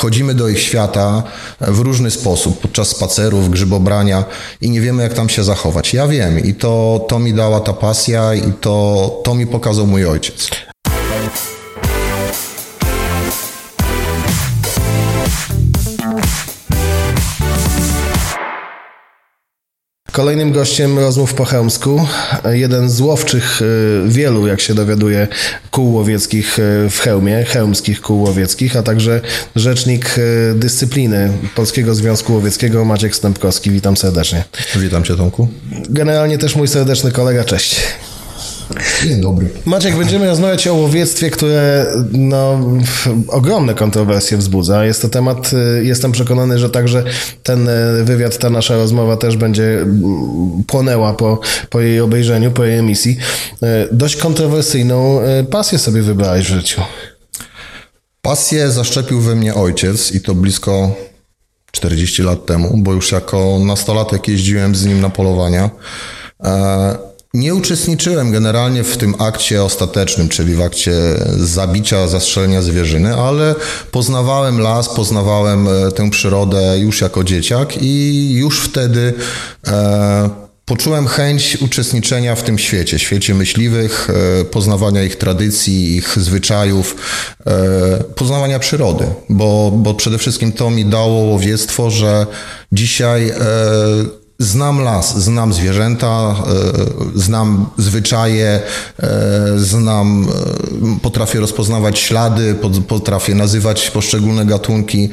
Wchodzimy do ich świata w różny sposób, podczas spacerów, grzybobrania i nie wiemy, jak tam się zachować. Ja wiem i to, to mi dała ta pasja i to, to mi pokazał mój ojciec. Kolejnym gościem rozmów po chełmsku, jeden z łowczych y, wielu, jak się dowiaduje, kół łowieckich y, w Chełmie, chełmskich kół łowieckich, a także rzecznik y, dyscypliny Polskiego Związku Łowieckiego Maciek Stępkowski. Witam serdecznie. Witam Cię Tomku. Generalnie też mój serdeczny kolega, cześć. Dzień dobry. Maciek, będziemy rozmawiać o łowiectwie, które no, ogromne kontrowersje wzbudza. Jest to temat, y, jestem przekonany, że także ten y, wywiad, ta nasza rozmowa też będzie płonęła po, po jej obejrzeniu, po jej emisji. Y, dość kontrowersyjną pasję sobie wybrałeś w życiu. Pasję zaszczepił we mnie ojciec i to blisko 40 lat temu, bo już jako nastolatek jeździłem z nim na polowania. Nie uczestniczyłem generalnie w tym akcie ostatecznym, czyli w akcie zabicia, zastrzelenia zwierzyny, ale poznawałem las, poznawałem e, tę przyrodę już jako dzieciak i już wtedy e, poczułem chęć uczestniczenia w tym świecie, świecie myśliwych, e, poznawania ich tradycji, ich zwyczajów, e, poznawania przyrody, bo, bo przede wszystkim to mi dało łowiectwo, że dzisiaj e, Znam las, znam zwierzęta, e, znam zwyczaje, e, znam, e, potrafię rozpoznawać ślady, potrafię nazywać poszczególne gatunki.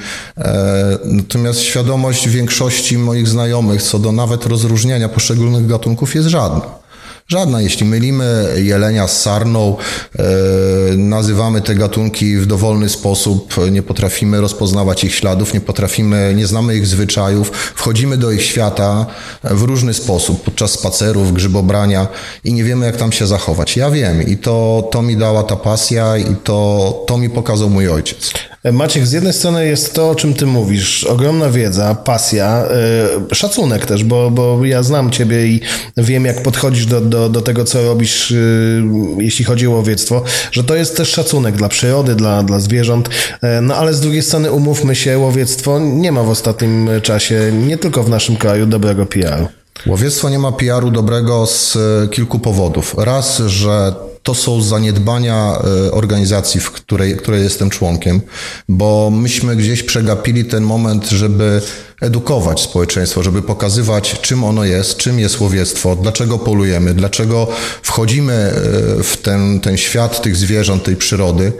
Natomiast świadomość większości moich znajomych co do nawet rozróżniania poszczególnych gatunków jest żadna. Żadna. Jeśli mylimy jelenia z sarną, e, nazywamy te gatunki w dowolny sposób, nie potrafimy rozpoznawać ich śladów, nie potrafimy, nie znamy ich zwyczajów, wchodzimy do ich świata w różny sposób, podczas spacerów, grzybobrania i nie wiemy, jak tam się zachować. Ja wiem i to, to mi dała ta pasja i to, to mi pokazał mój ojciec. Maciek, z jednej strony jest to, o czym ty mówisz, ogromna wiedza, pasja, yy, szacunek też, bo, bo ja znam ciebie i wiem, jak podchodzisz do, do, do tego, co robisz, yy, jeśli chodzi o łowiectwo, że to jest też szacunek dla przyrody, dla, dla zwierząt, no ale z drugiej strony umówmy się, łowiectwo nie ma w ostatnim czasie, nie tylko w naszym kraju, dobrego PR-u. Łowiectwo nie ma PR-u dobrego z kilku powodów. Raz, że to są zaniedbania e, organizacji, w której, której jestem członkiem, bo myśmy gdzieś przegapili ten moment, żeby edukować społeczeństwo, żeby pokazywać, czym ono jest, czym jest łowiectwo, dlaczego polujemy, dlaczego wchodzimy e, w ten, ten świat tych zwierząt, tej przyrody.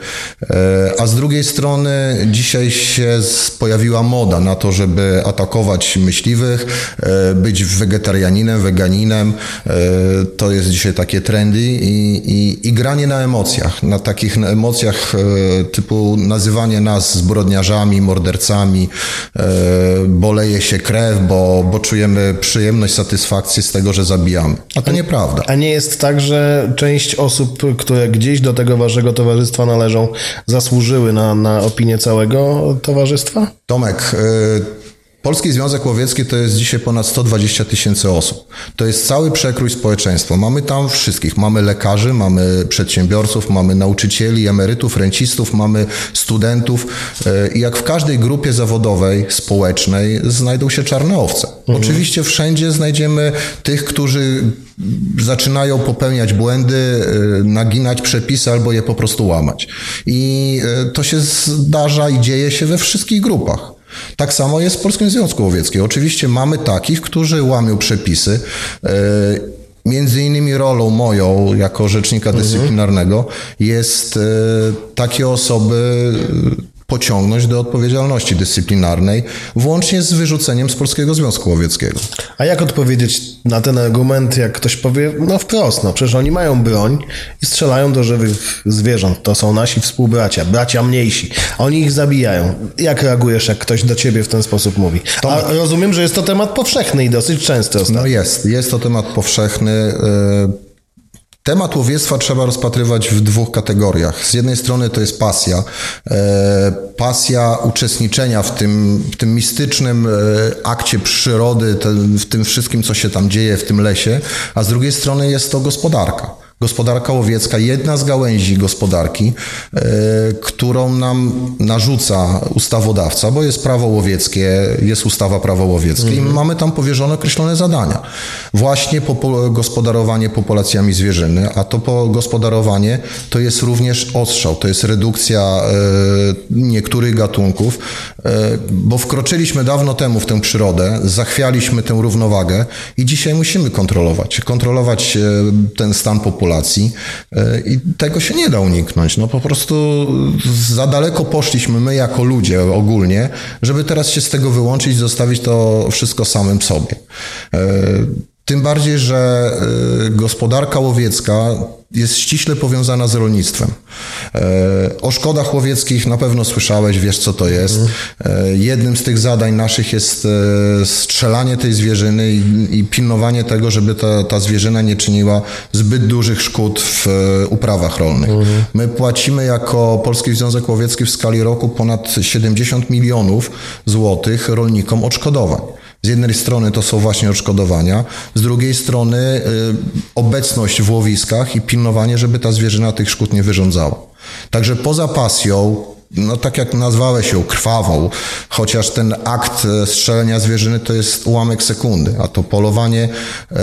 E, a z drugiej strony dzisiaj się pojawiła moda na to, żeby atakować myśliwych, e, być wegetarianinem, weganinem. To jest dzisiaj takie trendy i, i, i granie na emocjach, na takich na emocjach typu nazywanie nas zbrodniarzami, mordercami, bo boleje się krew, bo, bo czujemy przyjemność, satysfakcję z tego, że zabijamy. A to nieprawda. A nie jest tak, że część osób, które gdzieś do tego waszego towarzystwa należą, zasłużyły na, na opinię całego towarzystwa? Tomek, y Polski Związek Łowiecki to jest dzisiaj ponad 120 tysięcy osób. To jest cały przekrój społeczeństwa. Mamy tam wszystkich. Mamy lekarzy, mamy przedsiębiorców, mamy nauczycieli, emerytów, rencistów, mamy studentów. E, I jak w każdej grupie zawodowej, społecznej znajdą się czarne owce. Mhm. Oczywiście wszędzie znajdziemy tych, którzy zaczynają popełniać błędy, e, naginać przepisy albo je po prostu łamać. I e, to się zdarza i dzieje się we wszystkich grupach. Tak samo jest w Polskim Związku Łowieckim. Oczywiście mamy takich, którzy łamią przepisy. E, między innymi rolą moją jako rzecznika dyscyplinarnego jest e, takie osoby pociągnąć do odpowiedzialności dyscyplinarnej, włącznie z wyrzuceniem z Polskiego Związku Łowieckiego. A jak odpowiedzieć na ten argument, jak ktoś powie, no wprost, no przecież oni mają broń i strzelają do żywych zwierząt, to są nasi współbracia, bracia mniejsi, oni ich zabijają. Jak reagujesz, jak ktoś do ciebie w ten sposób mówi? A rozumiem, że jest to temat powszechny i dosyć częsty ostatnio. No jest, jest to temat powszechny. Yy Temat łowiectwa trzeba rozpatrywać w dwóch kategoriach. Z jednej strony to jest pasja, e, pasja uczestniczenia w tym, w tym mistycznym e, akcie przyrody, w tym wszystkim, co się tam dzieje w tym lesie, a z drugiej strony jest to gospodarka Gospodarka łowiecka, jedna z gałęzi gospodarki, e, którą nam narzuca ustawodawca, bo jest prawo łowieckie, jest ustawa prawo łowieckie mhm. i mamy tam powierzone określone zadania. Właśnie gospodarowanie populacjami zwierzyny, a to gospodarowanie to jest również ostrzał, to jest redukcja e, niektórych gatunków, e, bo wkroczyliśmy dawno temu w tę przyrodę, zachwialiśmy tę równowagę i dzisiaj musimy kontrolować, kontrolować ten stan populacji populacji e, i tego się nie da uniknąć. No po prostu za daleko poszliśmy my jako ludzie ogólnie, żeby teraz się z tego wyłączyć zostawić to wszystko samym sobie. E, tym bardziej, że e, gospodarka łowiecka jest ściśle powiązana z rolnictwem. E, o szkodach łowieckich na pewno słyszałeś, wiesz co to jest. E, jednym z tych zadań naszych jest e, strzelanie tej zwierzyny i, pilnowanie tego, żeby ta, ta zwierzyna nie czyniła zbyt dużych szkód w uprawach rolnych. My płacimy jako Polski Związek Łowiecki w skali roku ponad 70 milionów złotych rolnikom odszkodowań. Z jednej strony to są właśnie odszkodowania, z drugiej strony y, obecność w łowiskach i pilnowanie, żeby ta zwierzyna tych szkód nie wyrządzała. Także poza pasją, no tak jak nazwałeś ją, krwawą, chociaż ten akt e, strzelenia zwierzyny to jest ułamek sekundy, a to polowanie, e,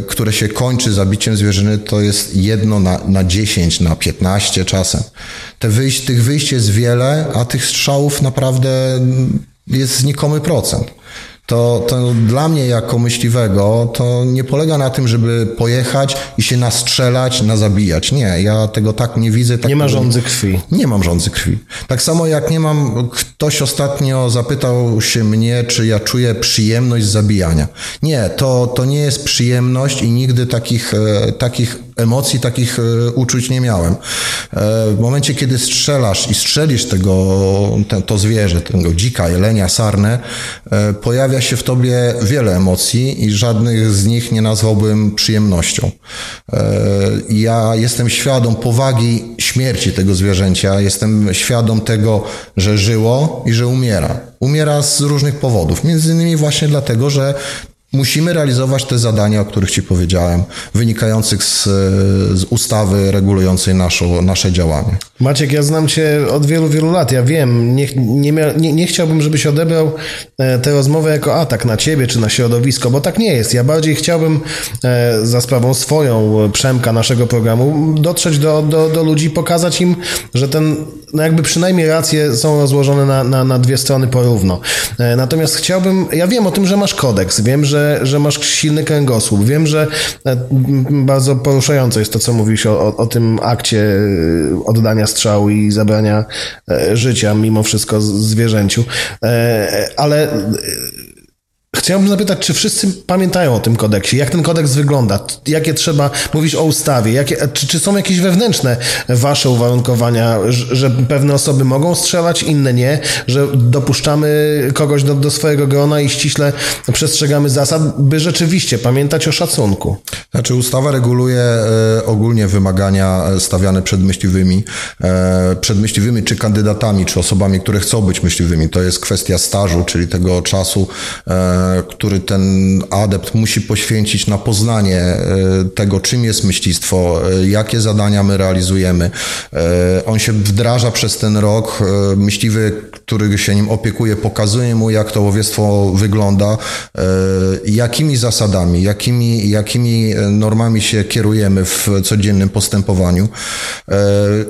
które się kończy zabiciem zwierzyny, to jest jedno na, na 10, na 15 czasem. Te wyjść, tych wyjść jest wiele, a tych strzałów naprawdę jest znikomy procent to, to dla mnie jako myśliwego to nie polega na tym, żeby pojechać i się nastrzelać, nazabijać. Nie, ja tego tak nie widzę. Tak nie ma rządzy krwi. Nie mam rządzy krwi. Tak samo jak nie mam, ktoś ostatnio zapytał się mnie, czy ja czuję przyjemność zabijania. Nie, to, to nie jest przyjemność i nigdy takich, e, takich emocji, takich e, uczuć nie miałem. E, w momencie, kiedy strzelasz i strzelisz tego, te, to zwierzę, tego dzika, jelenia, sarnę, pojawia pojawia się w tobie wiele emocji i żadnych z nich nie nazwałbym przyjemnością. E, ja jestem świadom powagi śmierci tego zwierzęcia, jestem świadom tego, że żyło i że umiera. Umiera z różnych powodów, między innymi właśnie dlatego, że Musimy realizować te zadania, o których Ci powiedziałem, wynikających z, z, ustawy regulującej naszą, nasze działanie. Maciek, ja znam Cię od wielu, wielu lat. Ja wiem, nie, nie, nie, nie chciałbym, żebyś odebrał e, tę rozmowę jako atak na Ciebie czy na środowisko, bo tak nie jest. Ja bardziej chciałbym e, za sprawą swoją, Przemka, naszego programu, dotrzeć do, do, do ludzi, pokazać im, że ten, no jakby przynajmniej racje są rozłożone na, na, na dwie strony porówno. E, natomiast chciałbym, ja wiem o tym, że masz kodeks, wiem, że że, masz silny kręgosłup. Wiem, że e, bardzo poruszające jest to, co mówisz o, o, o tym akcie e, oddania strzału i zabrania e, życia mimo wszystko zwierzęciu. Ale Chciałbym zapytać, czy wszyscy pamiętają o tym kodeksie? Jak ten kodeks wygląda? Jakie trzeba mówić o ustawie? Jakie, czy, czy są jakieś wewnętrzne wasze uwarunkowania, że pewne osoby mogą strzelać, inne nie? Że dopuszczamy kogoś do, do swojego grona i ściśle przestrzegamy zasad, by rzeczywiście pamiętać o szacunku? Znaczy ustawa reguluje e, ogólnie wymagania stawiane przed myśliwymi, e, przed myśliwymi czy kandydatami, czy osobami, które chcą być myśliwymi. To jest kwestia stażu, czyli tego czasu e, który ten adept musi poświęcić na poznanie e, tego, czym jest myślistwo, e, jakie zadania my realizujemy. E, on się wdraża przez ten rok. Myśliwy, który się nim opiekuje, pokazuje mu, jak to łowiectwo wygląda, jakimi zasadami, jakimi, jakimi normami się kierujemy w codziennym postępowaniu.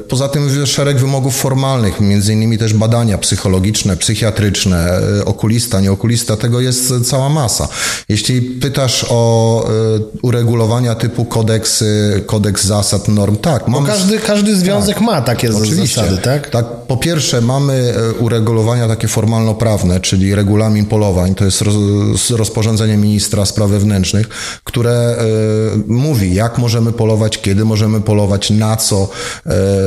Poza tym szereg wymogów formalnych, między innymi też badania psychologiczne, psychiatryczne, okulista, nieokulista, tego jest cała masa. Jeśli pytasz o y, uregulowania typu kodeksy, kodeks zasad, norm, tak. Mamy... każdy, każdy związek tak, ma takie oczywiście. zasady, tak? Tak, po pierwsze mamy e, uregulowania takie formalno-prawne, czyli regulamin polowań, to jest roz, rozporządzenie ministra spraw wewnętrznych, które mówi, jak możemy polować, kiedy możemy polować, na co,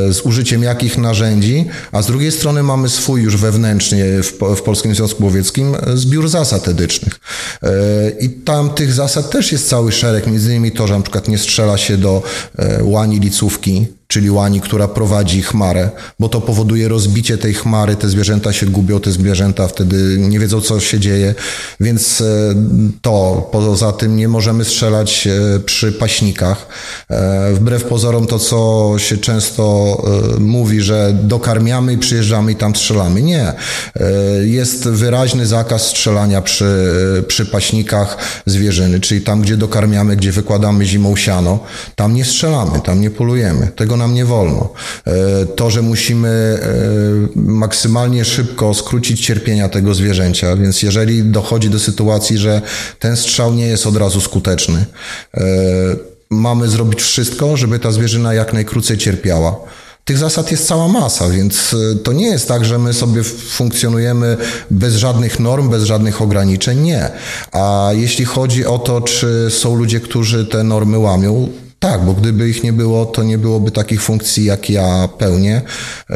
z użyciem jakich narzędzi, a z drugiej strony mamy swój już wewnętrznie w, w Polskim Związku Łowieckim zbiór zasad etycznych. E, I tam tych zasad też jest cały szereg, między innymi to, że na przykład nie strzela się do e, łani licówki, czyli łani, która prowadzi chmarę, bo to powoduje rozbicie tej chmary, te zwierzęta się gubią, te zwierzęta wtedy nie wiedzą, co się dzieje, więc e, to, poza tym nie możemy strzelać e, przy paśnikach. E, wbrew pozorom to, co się często mówi, że dokarmiamy i przyjeżdżamy i tam strzelamy. Nie. Jest wyraźny zakaz strzelania przy, przy paśnikach zwierzyny, czyli tam, gdzie dokarmiamy, gdzie wykładamy zimą siano, tam nie strzelamy, tam nie polujemy. Tego nam nie wolno. E, to, że musimy e, maksymalnie szybko skrócić cierpienia tego zwierzęcia, więc jeżeli dochodzi do sytuacji, że ten strzał nie jest od razu skuteczny, e, mamy zrobić wszystko, żeby ta zwierzyna jak najkrócej cierpiała. Tych zasad jest cała masa, więc to nie jest tak, że my sobie funkcjonujemy bez żadnych norm, bez żadnych ograniczeń. Nie. A jeśli chodzi o to, czy są ludzie, którzy te normy łamią, tak, bo gdyby ich nie było, to nie byłoby takich funkcji, jak ja pełnię e,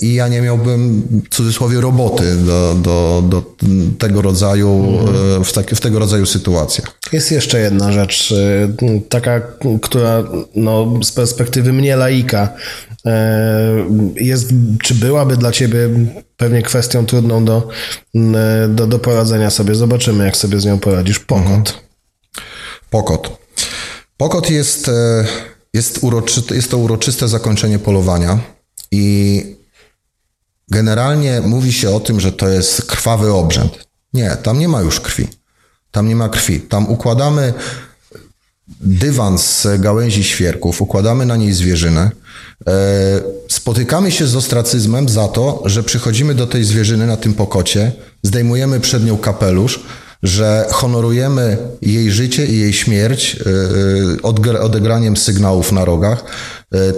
i ja nie miałbym, w cudzysłowie, roboty do, do, do tego rodzaju, e, w, tak, w tego rodzaju sytuacjach. Jest jeszcze jedna rzecz, e, taka, która no, z perspektywy mnie laika jest, czy byłaby dla ciebie pewnie kwestią trudną do, do, do poradzenia sobie. Zobaczymy, jak sobie z nią poradzisz. Pokot. Mhm. Pokot. Pokot jest, e, jest, uroczy, jest to uroczyste zakończenie polowania i generalnie mówi się o tym, że to jest krwawy obrzęd. Nie, tam nie ma już krwi. Tam nie ma krwi. Tam układamy dywan z gałęzi świerków, układamy na niej zwierzynę. E, spotykamy się z ostracyzmem za to, że przychodzimy do tej zwierzyny na tym pokocie, zdejmujemy przed nią kapelusz, że honorujemy jej życie i jej śmierć e, e, odegraniem sygnałów na rogach,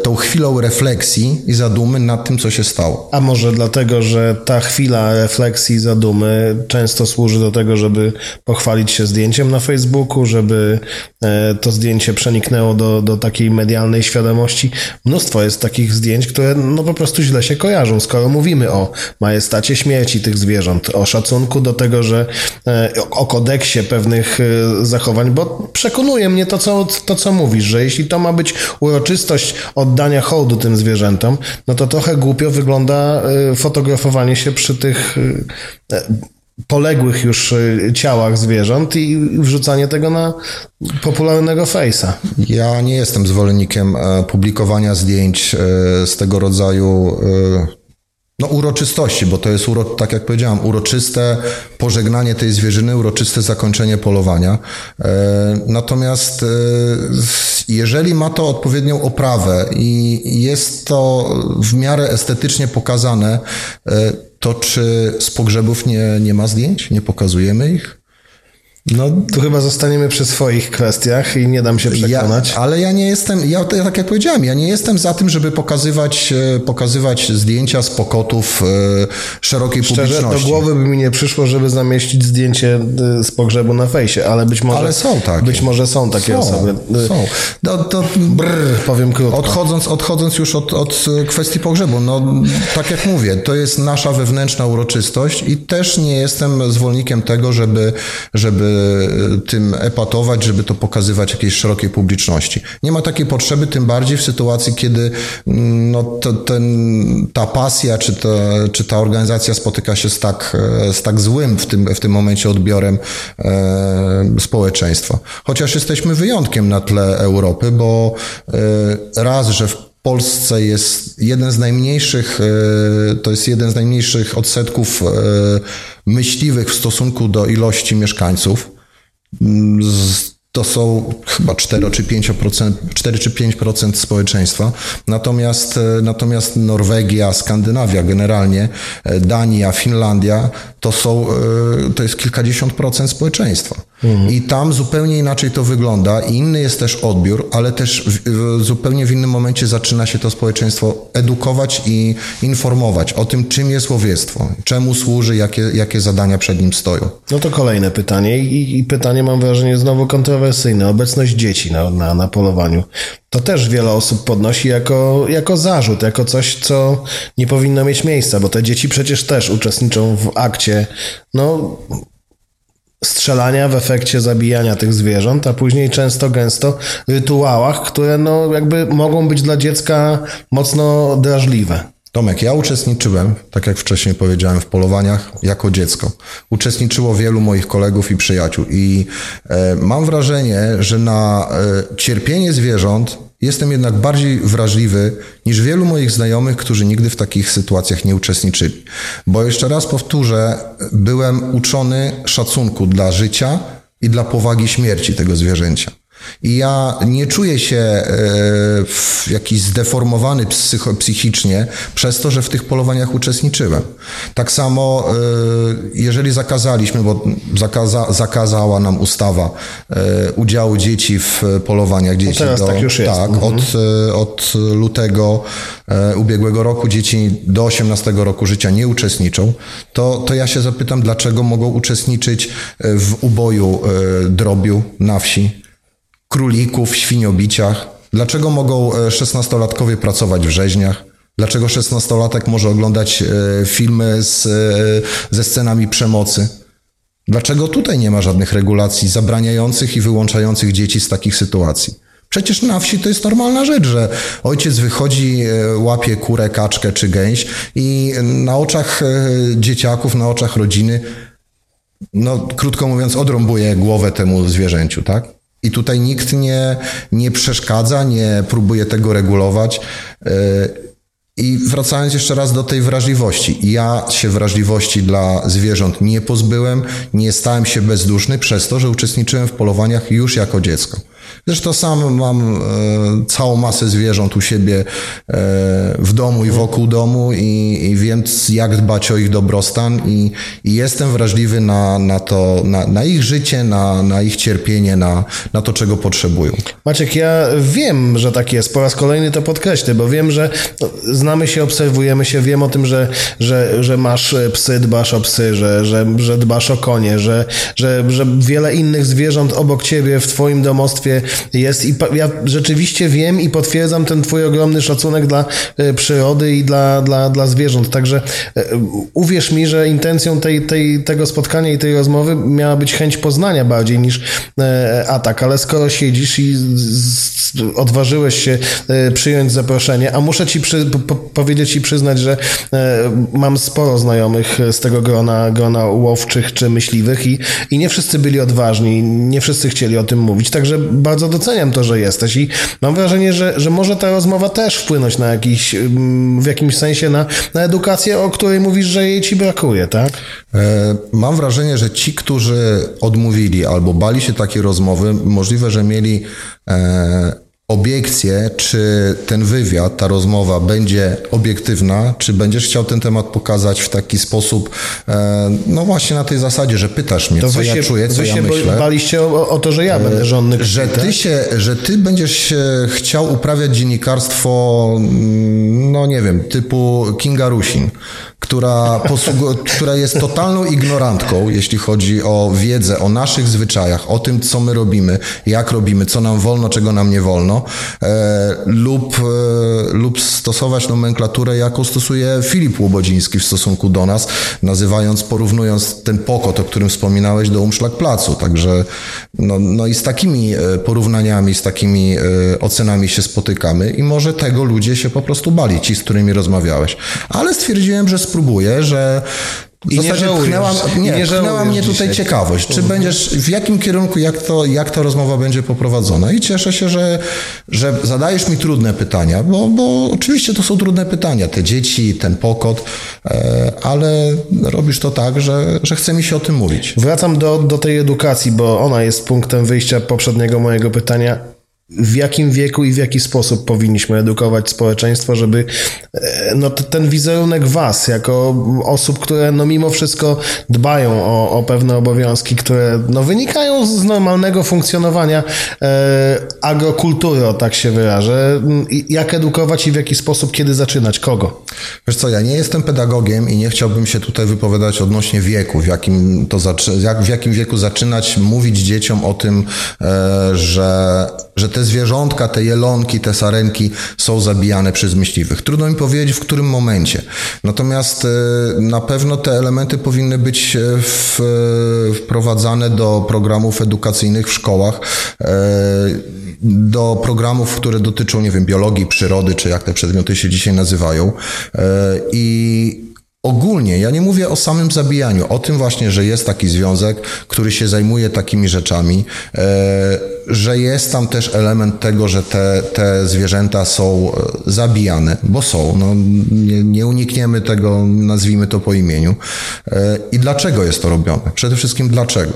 tą chwilą refleksji i zadumy nad tym, co się stało. A może dlatego, że ta chwila refleksji i zadumy często służy do tego, żeby pochwalić się zdjęciem na Facebooku, żeby e, to zdjęcie przeniknęło do, do takiej medialnej świadomości. Mnóstwo jest takich zdjęć, które no po prostu źle się kojarzą, skoro mówimy o majestacie śmierci tych zwierząt, o szacunku do tego, że e, o kodeksie pewnych zachowań, bo przekonuje mnie to, co, to, co mówisz, że jeśli to ma być uroczystość oddania hołdu tym zwierzętom, no to trochę głupio wygląda y, fotografowanie się przy tych y, e, poległych już y, ciałach zwierząt i wrzucanie tego na popularnego face'a. Ja nie jestem zwolennikiem e, publikowania zdjęć e, z tego rodzaju no, uroczystości, bo to jest, uro, tak jak powiedziałem, uroczyste pożegnanie tej zwierzyny, uroczyste zakończenie polowania. E, natomiast e, jeżeli ma to odpowiednią oprawę i jest to w miarę estetycznie pokazane, e, to czy z pogrzebów nie, nie ma zdjęć? Nie pokazujemy ich? No, tu chyba zostaniemy przy swoich kwestiach i nie dam się przekonać. Ja, ale ja nie jestem, ja tak jak powiedziałem, ja nie jestem za tym, żeby pokazywać, e, pokazywać zdjęcia z pokotów e, szerokiej Szczerze, publiczności. do głowy by mi nie przyszło, żeby zamieścić zdjęcie e, z pogrzebu na fejsie, ale być może, ale są takie. Być może są takie są, osoby. Są. No, to, Brr, powiem krótko. Odchodząc, odchodząc już od, od kwestii pogrzebu, no tak jak mówię, to jest nasza wewnętrzna uroczystość i też nie jestem zwolennikiem tego, żeby, żeby tym epatować, żeby to pokazywać jakiejś szerokiej publiczności. Nie ma takiej potrzeby, tym bardziej w sytuacji, kiedy mm, no, to, ten, ta pasja czy, to, czy ta organizacja spotyka się z tak, z tak złym w tym, w tym momencie odbiorem e, społeczeństwa. Chociaż jesteśmy wyjątkiem na tle Europy, bo e, raz, że w Polsce jest jeden z najmniejszych, e, to jest jeden z najmniejszych odsetków e, myśliwych w stosunku do ilości mieszkańców. To są chyba 4 czy 5%, 4 czy 5% społeczeństwa. Natomiast, e, natomiast Norwegia, Skandynawia generalnie, Dania, Finlandia to są, to jest kilkadziesiąt procent społeczeństwa. I tam zupełnie inaczej to wygląda. I inny jest też odbiór, ale też w, w, zupełnie w innym momencie zaczyna się to społeczeństwo edukować i informować o tym, czym jest łowiectwo, czemu służy, jakie, jakie zadania przed nim stoją. No to kolejne pytanie i, i pytanie mam wrażenie znowu kontrowersyjne. Obecność dzieci na, na, na polowaniu. To też wiele osób podnosi jako, jako zarzut, jako coś, co nie powinno mieć miejsca, bo te dzieci przecież też uczestniczą w akcie. No, strzelania w efekcie zabijania tych zwierząt, a później często, gęsto rytuałach, które no jakby mogą być dla dziecka mocno drażliwe. Tomek, ja uczestniczyłem, tak jak wcześniej powiedziałem, w polowaniach jako dziecko. Uczestniczyło wielu moich kolegów i przyjaciół i e, mam wrażenie, że na e, cierpienie zwierząt jestem jednak bardziej wrażliwy niż wielu moich znajomych, którzy nigdy w takich sytuacjach nie uczestniczyli. Bo jeszcze raz powtórzę, byłem uczony szacunku dla życia i dla powagi śmierci tego zwierzęcia. I ja nie czuję się e, jakiś zdeformowany psycho, psychicznie przez to, że w tych polowaniach uczestniczyłem. Tak samo, e, jeżeli zakazaliśmy, bo zakaza, zakazała nam ustawa e, udziału dzieci w polowaniach dzieci. No teraz do, tak już jest. Tak, mhm. od, od lutego ubiegłego roku dzieci do 18 roku życia nie uczestniczą, to, to ja się zapytam, dlaczego mogą uczestniczyć w uboju drobiu na wsi królików, świniobiciach? Dlaczego mogą 16-latkowie pracować w rzeźniach? Dlaczego 16-latek może oglądać filmy z, ze scenami przemocy? Dlaczego tutaj nie ma żadnych regulacji zabraniających i wyłączających dzieci z takich sytuacji? Przecież na wsi to jest normalna rzecz, że ojciec wychodzi, łapie kurę, kaczkę czy gęś i na oczach dzieciaków, na oczach rodziny, no krótko mówiąc, odrąbuje głowę temu zwierzęciu, tak? I tutaj nikt nie, nie przeszkadza, nie próbuje tego regulować. I wracając jeszcze raz do tej wrażliwości. Ja się wrażliwości dla zwierząt nie pozbyłem, nie stałem się bezduszny przez to, że uczestniczyłem w polowaniach już jako dziecko. Zresztą sam mam e, całą masę zwierząt u siebie e, w domu i wokół domu i, i wiem jak dbać o ich dobrostan i, i jestem wrażliwy na, na to, na, na ich życie, na, na ich cierpienie, na, na to, czego potrzebują. Maciek, ja wiem, że tak jest. Po raz kolejny to podkreślę, bo wiem, że no, znamy się, obserwujemy się, wiem o tym, że, że, że masz psy, dbasz o psy, że, że, że dbasz o konie, że, że, że wiele innych zwierząt obok ciebie w twoim domostwie jest i ja rzeczywiście wiem i potwierdzam ten twój ogromny szacunek dla przyrody i dla, dla, dla zwierząt. Także uwierz mi, że intencją tej, tej, tego spotkania i tej rozmowy miała być chęć poznania bardziej niż atak, ale skoro siedzisz i odważyłeś się przyjąć zaproszenie, a muszę ci przy, po, powiedzieć i przyznać, że mam sporo znajomych z tego grona, grona łowczych czy myśliwych i, i nie wszyscy byli odważni, nie wszyscy chcieli o tym mówić, także bardzo doceniam to, że jesteś i mam wrażenie, że, że może ta rozmowa też wpłynąć na jakiś, w jakimś sensie na, na edukację, o której mówisz, że jej ci brakuje, tak? Mam wrażenie, że ci, którzy odmówili albo bali się takiej rozmowy, możliwe, że mieli obiekcje, czy ten wywiad, ta rozmowa będzie obiektywna, czy będziesz chciał ten temat pokazać w taki sposób, no właśnie na tej zasadzie, że pytasz mnie, to co ja się, czuję, co wy ja się myślę. baliście o, o to, że ja będę żonny krwi, Że tak? ty, się, że ty będziesz chciał uprawiać dziennikarstwo, no nie wiem, typu Kinga Rusin, która, która jest totalną ignorantką, jeśli chodzi o wiedzę o naszych zwyczajach, o tym, co my robimy, jak robimy, co nam wolno, czego nam nie wolno, e, lub, e, lub stosować nomenklaturę, jaką stosuje Filip Łobodziński w stosunku do nas, nazywając, porównując ten pokot, o którym wspominałeś, do Umszlak Placu. Także no, no i z takimi porównaniami, z takimi ocenami się spotykamy i może tego ludzie się po prostu bali, ci, z którymi rozmawiałeś. Ale stwierdziłem, że spróbuję, że w I nie żałujesz. pchnęła, nie, nie pchnęła mnie tutaj dzisiaj. ciekawość, czy będziesz, w jakim kierunku, jak, to, jak ta rozmowa będzie poprowadzona. I cieszę się, że, że zadajesz mi trudne pytania, bo, bo oczywiście to są trudne pytania, te dzieci, ten pokot, e, ale robisz to tak, że, że chce mi się o tym mówić. Wracam do, do tej edukacji, bo ona jest punktem wyjścia poprzedniego mojego pytania. W jakim wieku i w jaki sposób powinniśmy edukować społeczeństwo, żeby e, no, ten wizerunek was, jako osób, które no, mimo wszystko dbają o, o pewne obowiązki, które no, wynikają z normalnego funkcjonowania e, agrokultury, o tak się wyrażę. Jak edukować i w jaki sposób, kiedy zaczynać, kogo? Wiesz co, ja nie jestem pedagogiem i nie chciałbym się tutaj wypowiadać odnośnie wieku, w jakim, to zaczy, jak, w jakim wieku zaczynać mówić dzieciom o tym, e, że, że te te zwierzątka, te jelonki, te sarenki są zabijane przez myśliwych. Trudno mi powiedzieć, w którym momencie. Natomiast na pewno te elementy powinny być w, wprowadzane do programów edukacyjnych w szkołach do programów, które dotyczą, nie wiem, biologii, przyrody, czy jak te przedmioty się dzisiaj nazywają. E, I Ogólnie, ja nie mówię o samym zabijaniu, o tym właśnie, że jest taki związek, który się zajmuje takimi rzeczami, e, że jest tam też element tego, że te, te zwierzęta są e, zabijane, bo są. No, nie, nie unikniemy tego, nazwijmy to po imieniu. I dlaczego jest to robione? Przede wszystkim dlaczego?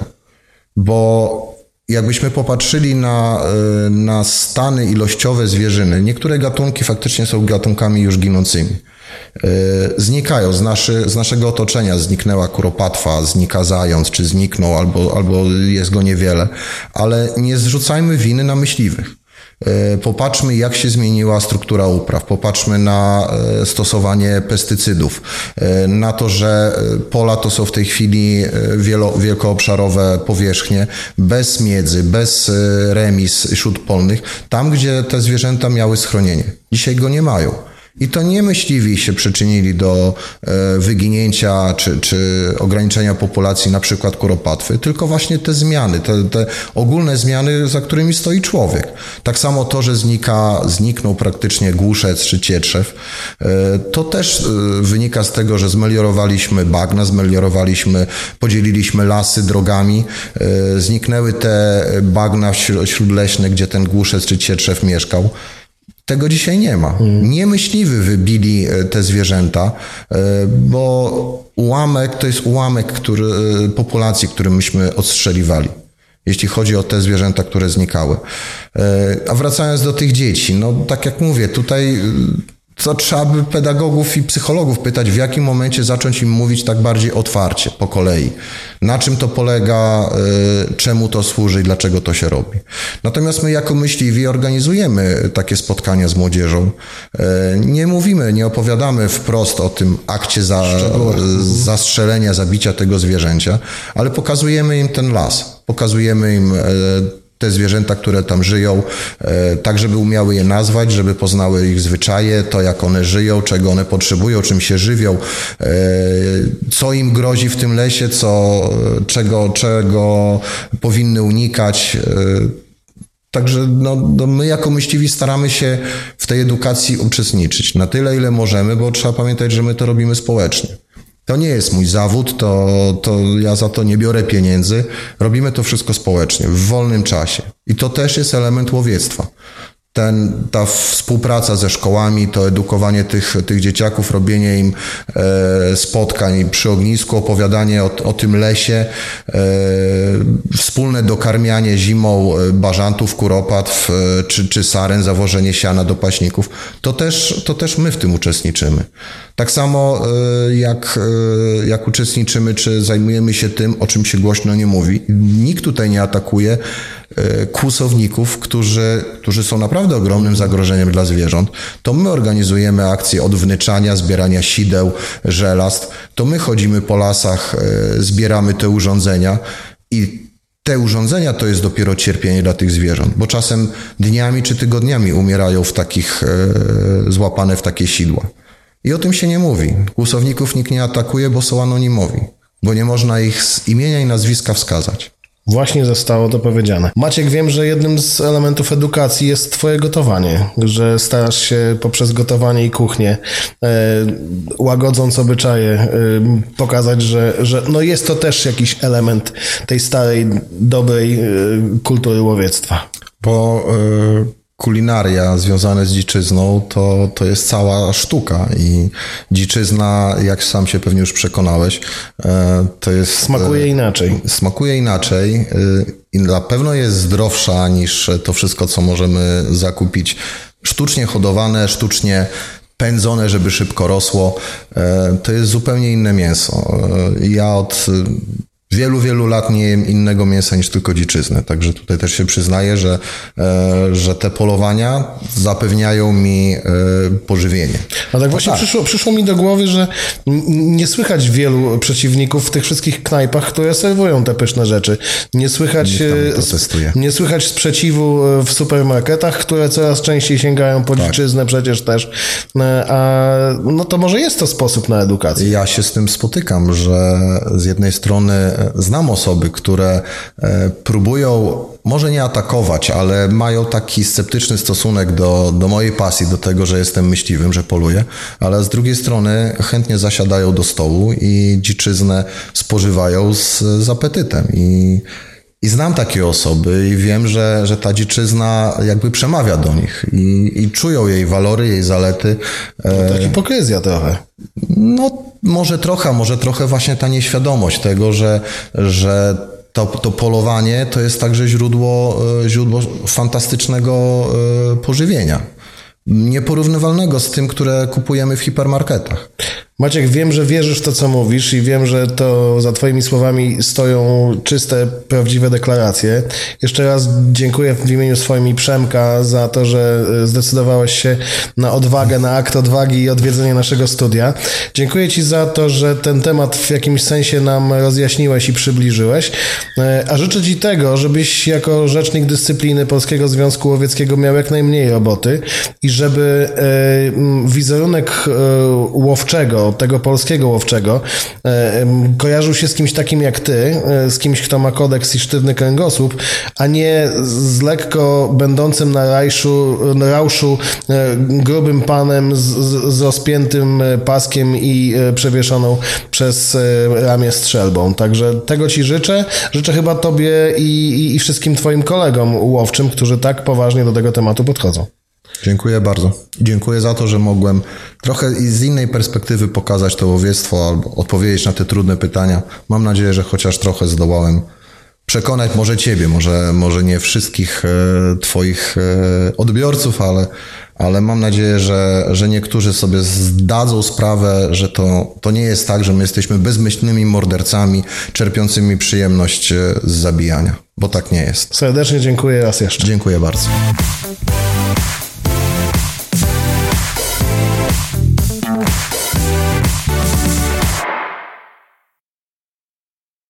Bo Jakbyśmy popatrzyli na, e, na stany ilościowe zwierzyny, niektóre gatunki faktycznie są gatunkami już ginącymi. E, znikają z, naszy, z naszego otoczenia. Zniknęła kuropatwa, znika zając, czy zniknął, albo, albo jest go niewiele. Ale nie zrzucajmy winy na myśliwych. E, popatrzmy, jak się zmieniła struktura upraw, popatrzmy na e, stosowanie pestycydów, na to, że pola to są w tej chwili wielo, wielkoobszarowe powierzchnie, bez miedzy, bez remis śródpolnych, tam gdzie te zwierzęta miały schronienie. Dzisiaj go nie mają. I to nie myśliwi się przyczynili do e, wyginięcia czy, czy ograniczenia populacji na przykład kuropatwy, tylko właśnie te zmiany, te, te ogólne zmiany, za którymi stoi człowiek. Tak samo to, że znika, zniknął praktycznie głuszec czy cietrzew, e, to też e, wynika z tego, że zmeliorowaliśmy bagna, zmeliorowaliśmy, podzieliliśmy lasy drogami, zniknęły te bagna śródleśne, gdzie ten głuszec czy cietrzew mieszkał. Tego dzisiaj nie ma. Hmm. Nie myśliwy wybili e, te zwierzęta, e, bo ułamek to jest ułamek który, e, populacji, który myśmy odstrzeliwali. Jeśli chodzi o te zwierzęta, które znikały. A wracając do tych dzieci, no tak jak mówię, tutaj co trzeba by pedagogów i psychologów pytać, w jakim momencie zacząć im mówić tak bardziej otwarcie, po kolei. Na czym to polega, y, czemu to służy i dlaczego to się robi. Natomiast my jako myśliwi organizujemy takie spotkania z młodzieżą. Y, nie mówimy, nie opowiadamy wprost o tym akcie za, zastrzelenia, zabicia tego zwierzęcia, ale pokazujemy im ten las. Pokazujemy im y, te zwierzęta, które tam żyją, e, tak żeby umiały je nazwać, żeby poznały ich zwyczaje, to jak one żyją, czego one potrzebują, czym się żywią, e, co im grozi w tym lesie, co, czego, czego powinny unikać. E, także no, no my jako myśliwi staramy się w tej edukacji uczestniczyć na tyle, ile możemy, bo trzeba pamiętać, że my to robimy społecznie. To nie jest mój zawód, to, to ja za to nie biorę pieniędzy. Robimy to wszystko społecznie, w wolnym czasie. I to też jest element łowiectwa ten, ta współpraca ze szkołami, to edukowanie tych, tych dzieciaków, robienie im e, spotkań przy ognisku, opowiadanie o, o tym lesie, e, wspólne dokarmianie zimą e, bażantów, kuropatw e, czy, czy saren, zawożenie siana do paśników, to też, to też my w tym uczestniczymy. Tak samo e, jak, e, jak uczestniczymy, czy zajmujemy się tym, o czym się głośno nie mówi. Nikt tutaj nie atakuje kłusowników, którzy, którzy są naprawdę ogromnym zagrożeniem dla zwierząt, to my organizujemy akcje odwnyczania, zbierania sideł, żelast, to my chodzimy po lasach, e, zbieramy te urządzenia i te urządzenia to jest dopiero cierpienie dla tych zwierząt, bo czasem dniami czy tygodniami umierają w takich, e, złapane w takie sidła. I o tym się nie mówi. Kłusowników nikt nie atakuje, bo są anonimowi, bo nie można ich z imienia i nazwiska wskazać. Właśnie zostało to powiedziane. Maciek, wiem, że jednym z elementów edukacji jest twoje gotowanie, że starasz się poprzez gotowanie i kuchnię, e, łagodząc obyczaje, e, pokazać, że, że no jest to też jakiś element tej starej, dobrej e, kultury łowiectwa. Bo e, kulinaria związane z dziczyzną to, to jest cała sztuka i dziczyzna, jak sam się pewnie już przekonałeś, e, to jest... Smakuje inaczej. Smakuje inaczej e, i na pewno jest zdrowsza niż to wszystko, co możemy zakupić sztucznie hodowane, sztucznie pędzone, żeby szybko rosło. E, to jest zupełnie inne mięso. Ja od wielu, wielu lat nie jem innego mięsa niż tylko dziczyznę. Także tutaj też się przyznaję, że, e, że te polowania zapewniają mi e, pożywienie. A tak właśnie tak. Przyszło, przyszło mi do głowy, że nie słychać wielu przeciwników w tych wszystkich knajpach, które serwują te pyszne rzeczy. Nie słychać, e, nie słychać sprzeciwu w supermarketach, które coraz częściej sięgają po tak. dziczyznę przecież też. A no to może jest to sposób na edukację. Ja się z tym spotykam, że z jednej strony znam osoby, które e, próbują może nie atakować, ale mają taki sceptyczny stosunek do, do mojej pasji, do tego, że jestem myśliwym, że poluję, ale z drugiej strony chętnie zasiadają do stołu i dziczyznę spożywają z, z apetytem. I, i znam takie osoby i wiem, że, że ta dziczyzna jakby przemawia do nich i, i czują jej walory, jej zalety. To e, hipokryzja trochę. No, może trochę, może trochę właśnie ta nieświadomość tego, że, że to, to polowanie to jest także źródło, e, źródło fantastycznego e, pożywienia. Nieporównywalnego z tym, które kupujemy w hipermarketach. Maciek, wiem, że wierzysz w to, co mówisz i wiem, że to za Twoimi słowami stoją czyste, prawdziwe deklaracje. Jeszcze raz dziękuję w imieniu swoim i Przemka za to, że e, zdecydowałeś się na odwagę, na akt odwagi i odwiedzenie naszego studia. Dziękuję Ci za to, że ten temat w jakimś sensie nam rozjaśniłeś i przybliżyłeś. E, a życzę Ci tego, żebyś jako rzecznik dyscypliny Polskiego Związku Łowieckiego miał jak najmniej roboty i żeby e, wizerunek łowczego, tego polskiego łowczego, e, kojarzył się z kimś takim jak ty, e, z kimś, kto ma kodeks i sztywny kręgosłup, a nie z lekko będącym na rajszu, na rauszu e, grubym panem z, z rozpiętym paskiem i przewieszoną przez ramię strzelbą. Także tego ci życzę. Życzę chyba tobie i, i, i wszystkim twoim kolegom łowczym, którzy tak poważnie do tego tematu podchodzą. Dziękuję bardzo. Dziękuję za to, że mogłem trochę z innej perspektywy pokazać to łowiectwo albo odpowiedzieć na te trudne pytania. Mam nadzieję, że chociaż trochę zdołałem przekonać może ciebie, może, może nie wszystkich e, twoich e, odbiorców, ale, ale mam nadzieję, że, że niektórzy sobie zdadzą sprawę, że to, to nie jest tak, że my jesteśmy bezmyślnymi mordercami, czerpiącymi przyjemność e, z zabijania, bo tak nie jest. Serdecznie dziękuję raz jeszcze. Dziękuję bardzo.